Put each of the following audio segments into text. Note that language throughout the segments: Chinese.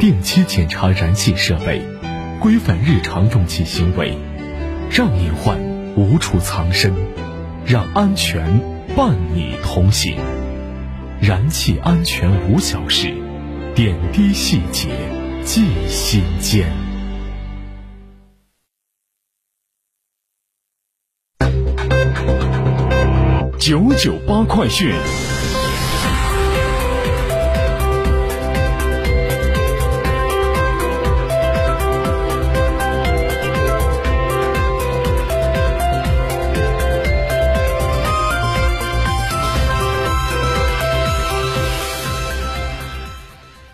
定期检查燃气设备，规范日常用气行为，让隐患无处藏身，让安全伴你同行。燃气安全无小事，点滴细节记心间。九九八快讯。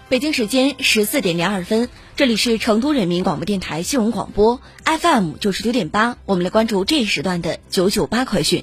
北京时间十四点零二分，这里是成都人民广播电台新闻广播 FM 九十九点八，我们来关注这一时段的九九八快讯。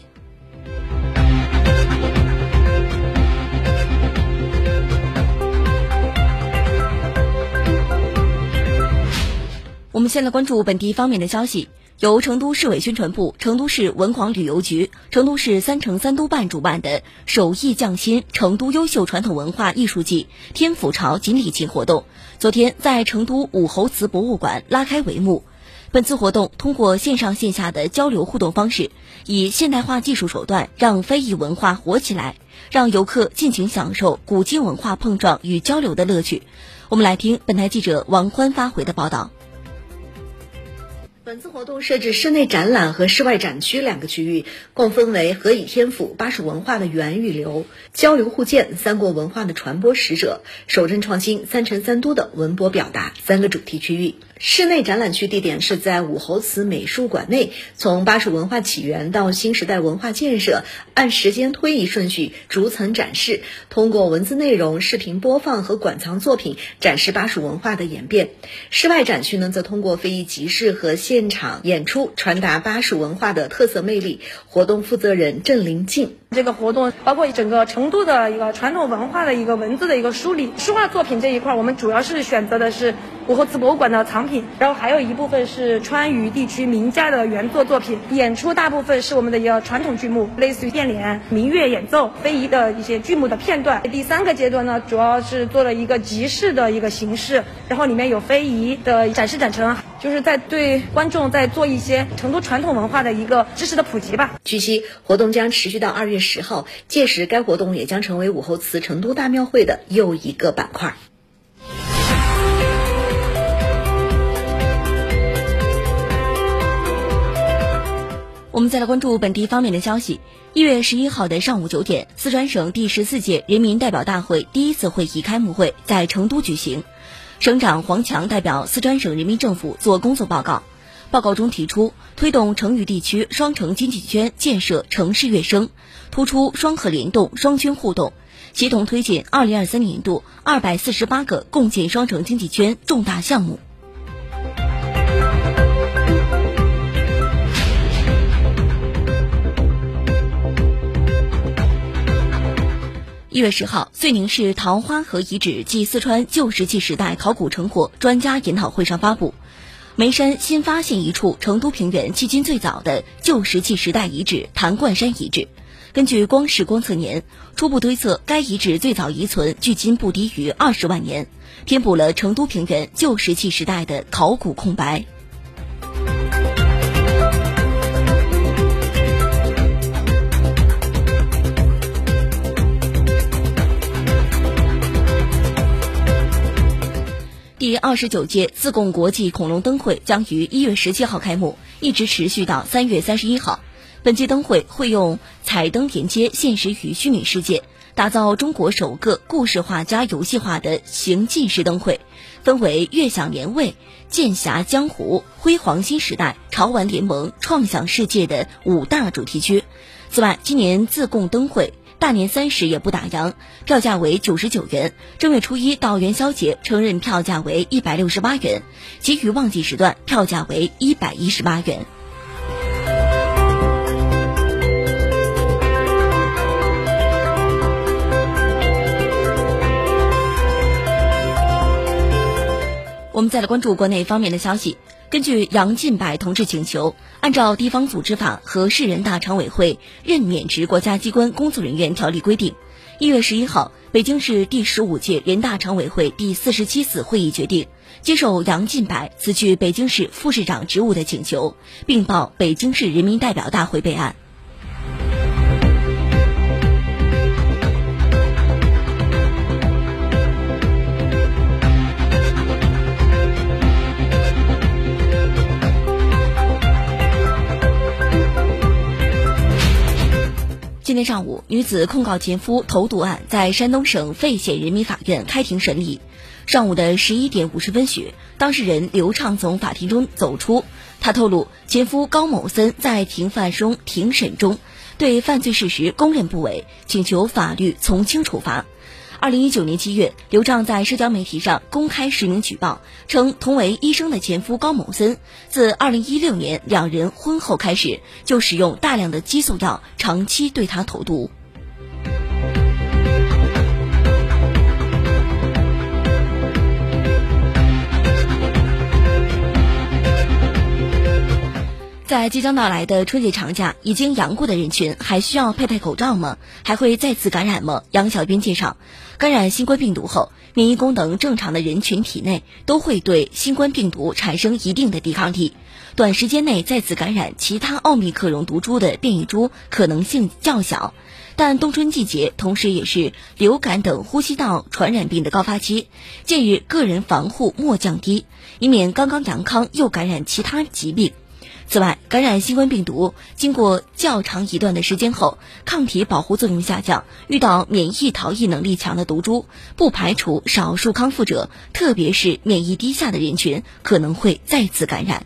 先来关注本地方面的消息。由成都市委宣传部、成都市文广旅游局、成都市三城三都办主办的“手艺匠心成都优秀传统文化艺术季天府朝锦鲤季”活动，昨天在成都武侯祠博物馆拉开帷幕。本次活动通过线上线下的交流互动方式，以现代化技术手段让非遗文化活起来，让游客尽情享受古今文化碰撞与交流的乐趣。我们来听本台记者王欢发回的报道。本次活动设置室内展览和室外展区两个区域，共分为何以天府巴蜀文化的源与流、交流互鉴三国文化的传播使者、守正创新三城三都的文博表达三个主题区域。室内展览区地点是在武侯祠美术馆内，从巴蜀文化起源到新时代文化建设，按时间推移顺序逐层展示，通过文字内容、视频播放和馆藏作品展示巴蜀文化的演变。室外展区呢，则通过非遗集市和现场演出传达巴蜀文化的特色魅力。活动负责人郑林静。这个活动包括整个成都的一个传统文化的一个文字的一个梳理，书画作品这一块，我们主要是选择的是武侯祠博物馆的藏品，然后还有一部分是川渝地区名家的原作作品。演出大部分是我们的一个传统剧目，类似于变脸、民乐演奏、非遗的一些剧目的片段。第三个阶段呢，主要是做了一个集市的一个形式，然后里面有非遗的展示展陈，就是在对观众在做一些成都传统文化的一个知识的普及吧。据悉，活动将持续到二月。十号，届时该活动也将成为武侯祠成都大庙会的又一个板块。我们再来关注本地方面的消息。一月十一号的上午九点，四川省第十四届人民代表大会第一次会议开幕会在成都举行，省长黄强代表四川省人民政府作工作报告。报告中提出，推动成渝地区双城经济圈建设城市跃升，突出双核联动、双圈互动，协同推进二零二三年度二百四十八个共建双城经济圈重大项目。一月十号，遂宁市桃花河遗址暨四川旧石器时代考古成果专家研讨会上发布。眉山新发现一处成都平原迄今最早的旧石器时代遗址——谭冠山遗址。根据光石观测年，初步推测该遗址最早遗存距今不低于二十万年，填补了成都平原旧石器时代的考古空白。第二十九届自贡国际恐龙灯会将于一月十七号开幕，一直持续到三月三十一号。本届灯会会用彩灯连接现实与虚拟世界，打造中国首个故事化加游戏化的行进式灯会，分为“悦享年味”“剑侠江湖”“辉煌新时代”“潮玩联盟”“创想世界”的五大主题区。此外，今年自贡灯会。大年三十也不打烊，票价为九十九元；正月初一到元宵节，成人票价为一百六十八元；其余旺季时段，票价为一百一十八元。我们再来关注国内方面的消息。根据杨进柏同志请求，按照《地方组织法》和市人大常委会任免职国家机关工作人员条例规定，一月十一号，北京市第十五届人大常委会第四十七次会议决定接受杨进柏辞去北京市副市长职务的请求，并报北京市人民代表大会备案。今天上午，女子控告前夫投毒案在山东省费县人民法院开庭审理。上午的十一点五十分许，当事人刘畅从法庭中走出，他透露，前夫高某森在庭犯中庭审中对犯罪事实供认不讳，请求法律从轻处罚。二零一九年七月，刘畅在社交媒体上公开实名举报，称同为医生的前夫高某森，自二零一六年两人婚后开始，就使用大量的激素药，长期对他投毒。在即将到来的春节长假，已经阳过的人群还需要佩戴口罩吗？还会再次感染吗？杨小斌介绍，感染新冠病毒后，免疫功能正常的人群体内都会对新冠病毒产生一定的抵抗力，短时间内再次感染其他奥密克戎毒株的变异株可能性较小。但冬春季节同时也是流感等呼吸道传染病的高发期，建议个人防护莫降低，以免刚刚阳康又感染其他疾病。此外，感染新冠病毒经过较长一段的时间后，抗体保护作用下降，遇到免疫逃逸能力强的毒株，不排除少数康复者，特别是免疫低下的人群可能会再次感染。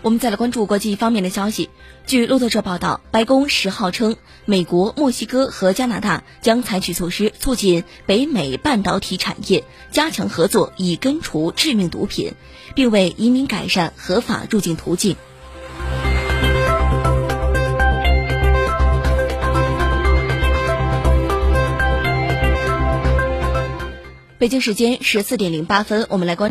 我们再来关注国际方面的消息。据路透社报道，白宫十号称，美国、墨西哥和加拿大将采取措施，促进北美半导体产业加强合作，以根除致命毒品，并为移民改善合法入境途径。北京时间十四点零八分，我们来关。